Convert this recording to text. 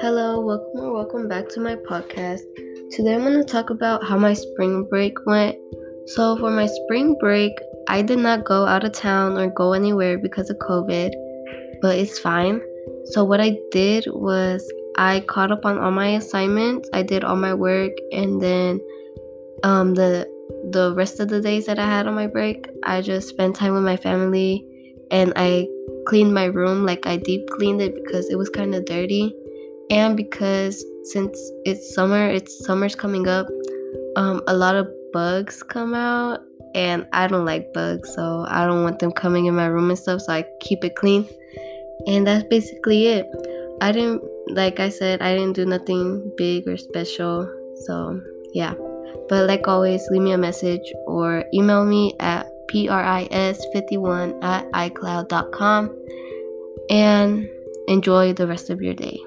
Hello, welcome or welcome back to my podcast. Today I'm going to talk about how my spring break went. So, for my spring break, I did not go out of town or go anywhere because of COVID, but it's fine. So, what I did was I caught up on all my assignments, I did all my work, and then um, the the rest of the days that I had on my break, I just spent time with my family and I cleaned my room like I deep cleaned it because it was kind of dirty and because since it's summer, it's summer's coming up, um, a lot of bugs come out and I don't like bugs, so I don't want them coming in my room and stuff, so I keep it clean. And that's basically it. I didn't like I said, I didn't do nothing big or special. So, yeah. But like always, leave me a message or email me at pris51 at icloud.com and enjoy the rest of your day.